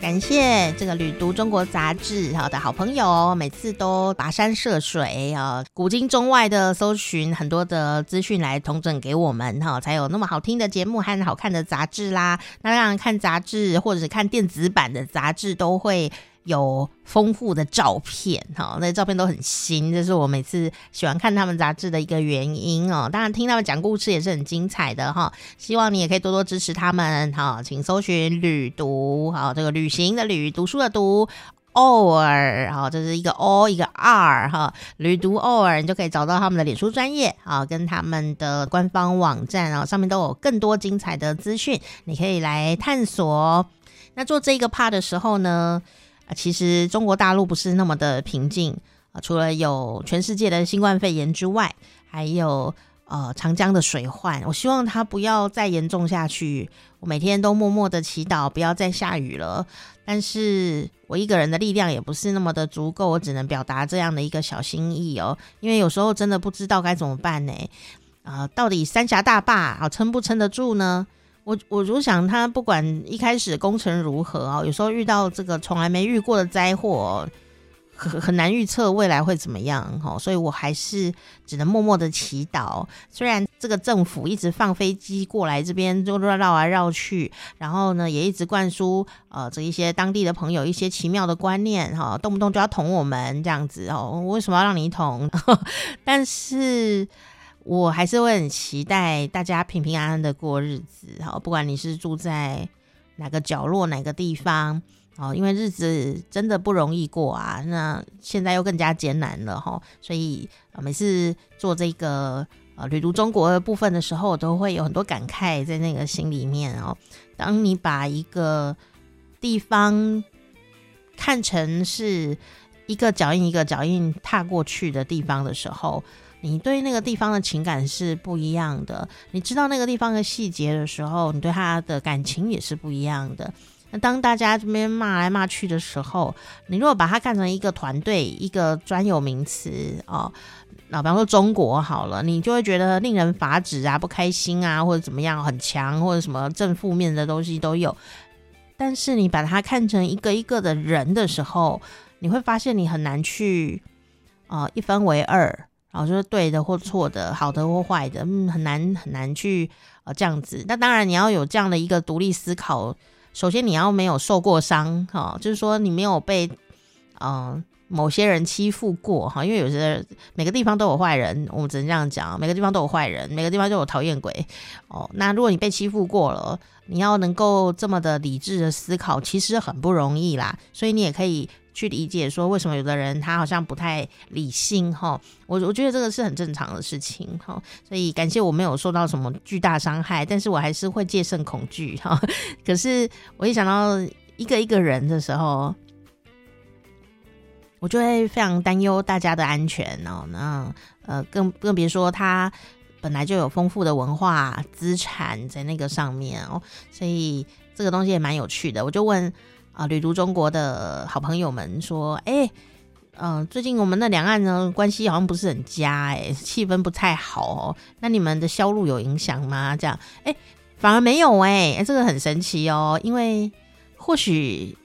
感谢这个旅读中国杂志好的好朋友，每次都跋山涉水啊，古今中外的搜寻很多的资讯来统整给我们哈，才有那么好听的节目和好看的杂志啦。那让人看杂志或者是看电子版的杂志都会。有丰富的照片，哈，那照片都很新，这是我每次喜欢看他们杂志的一个原因哦。当然，听他们讲故事也是很精彩的哈。希望你也可以多多支持他们，哈，请搜寻“旅读”，好，这个旅行的旅，读书的读，偶尔，哈，这是一个 O 一个 R 哈，旅读偶尔，你就可以找到他们的脸书专业啊，跟他们的官方网站啊，上面都有更多精彩的资讯，你可以来探索。那做这个 part 的时候呢，啊，其实中国大陆不是那么的平静啊，除了有全世界的新冠肺炎之外，还有呃长江的水患。我希望它不要再严重下去。我每天都默默的祈祷，不要再下雨了。但是我一个人的力量也不是那么的足够，我只能表达这样的一个小心意哦。因为有时候真的不知道该怎么办呢？啊，到底三峡大坝啊撑不撑得住呢？我我就想，他不管一开始工程如何啊，有时候遇到这个从来没遇过的灾祸，很很难预测未来会怎么样哈，所以我还是只能默默的祈祷。虽然这个政府一直放飞机过来这边，就绕绕来绕去，然后呢，也一直灌输呃这一些当地的朋友一些奇妙的观念哈，动不动就要捅我们这样子哦，为什么要让你捅？但是。我还是会很期待大家平平安安的过日子，哈，不管你是住在哪个角落、哪个地方，哦，因为日子真的不容易过啊。那现在又更加艰难了，哈，所以每次做这个呃旅途中国的部分的时候，我都会有很多感慨在那个心里面哦。当你把一个地方看成是一个脚印一个脚印踏过去的地方的时候，你对那个地方的情感是不一样的。你知道那个地方的细节的时候，你对他的感情也是不一样的。那当大家这边骂来骂去的时候，你如果把它看成一个团队、一个专有名词哦，那比方说中国好了，你就会觉得令人发指啊、不开心啊，或者怎么样很强，或者什么正负面的东西都有。但是你把它看成一个一个的人的时候，你会发现你很难去呃一分为二，然后就是对的或错的，好的或坏的，嗯，很难很难去呃这样子。那当然你要有这样的一个独立思考。首先，你要没有受过伤，哈、哦，就是说你没有被，嗯、呃，某些人欺负过，哈，因为有些每个地方都有坏人，我们只能这样讲，每个地方都有坏人，每个地方都有讨厌鬼，哦，那如果你被欺负过了，你要能够这么的理智的思考，其实很不容易啦，所以你也可以。去理解说为什么有的人他好像不太理性哈，我我觉得这个是很正常的事情哈，所以感谢我没有受到什么巨大伤害，但是我还是会戒慎恐惧哈。可是我一想到一个一个人的时候，我就会非常担忧大家的安全哦。那呃，更更别说他本来就有丰富的文化资产在那个上面哦，所以这个东西也蛮有趣的。我就问。啊，旅读中国的好朋友们说，哎、嗯、最近我们的两岸呢关系好像不是很佳、欸，哎，气氛不太好哦。那你们的销路有影响吗？这样，哎、反而没有、欸，哎，这个很神奇哦。因为或许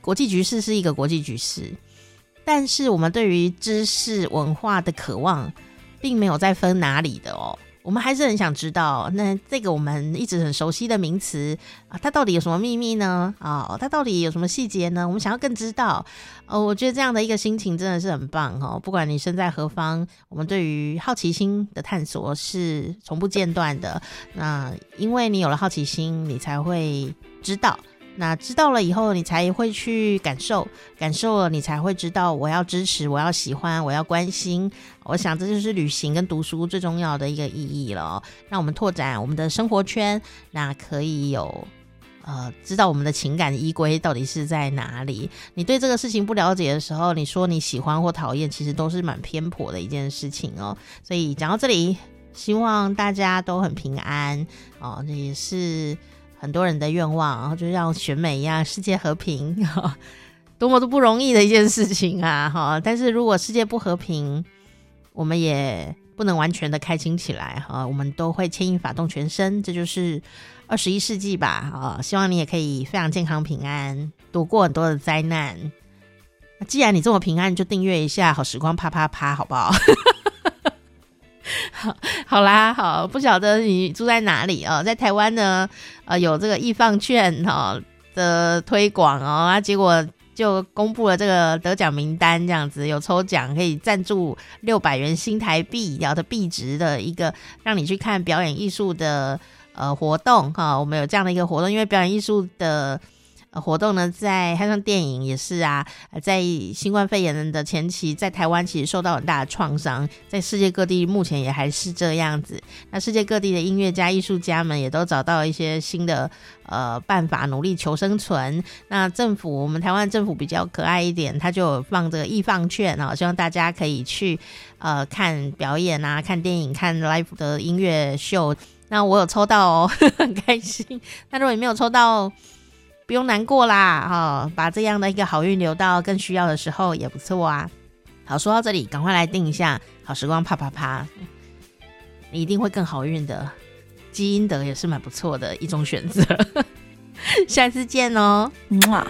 国际局势是一个国际局势，但是我们对于知识文化的渴望，并没有再分哪里的哦。我们还是很想知道，那这个我们一直很熟悉的名词啊，它到底有什么秘密呢？啊、它到底有什么细节呢？我们想要更知道。哦，我觉得这样的一个心情真的是很棒、哦！不管你身在何方，我们对于好奇心的探索是从不间断的。那因为你有了好奇心，你才会知道。那知道了以后，你才会去感受，感受了，你才会知道我要支持，我要喜欢，我要关心。我想这就是旅行跟读书最重要的一个意义了。让我们拓展我们的生活圈，那可以有呃，知道我们的情感依归到底是在哪里。你对这个事情不了解的时候，你说你喜欢或讨厌，其实都是蛮偏颇的一件事情哦。所以讲到这里，希望大家都很平安哦，这也是。很多人的愿望，然后就像选美一样，世界和平，多么都不容易的一件事情啊！哈，但是如果世界不和平，我们也不能完全的开心起来哈。我们都会牵一发动全身，这就是二十一世纪吧！啊，希望你也可以非常健康平安，躲过很多的灾难。既然你这么平安，就订阅一下好时光啪啪啪，好不好？好，啦，好，不晓得你住在哪里哦，在台湾呢，呃，有这个艺放券哈、哦、的推广哦，啊，结果就公布了这个得奖名单，这样子有抽奖可以赞助六百元新台币，然后的币值的一个让你去看表演艺术的呃活动哈、我们有这样的一个活动，因为表演艺术的。活动呢，在还像电影也是啊，在新冠肺炎的前期，在台湾其实受到很大的创伤，在世界各地目前也还是这样子。那世界各地的音乐家、艺术家们也都找到一些新的呃办法，努力求生存。那政府，我们台湾政府比较可爱一点，他就放这个艺放券啊，希望大家可以去呃看表演啊，看电影，看 live 的音乐秀。那我有抽到哦，很开心。那如果你没有抽到，不用难过啦，哈、哦，把这样的一个好运留到更需要的时候也不错啊。好，说到这里，赶快来订一下好时光啪啪啪，你一定会更好运的。基因德也是蛮不错的一种选择。下次见哦，嗯啊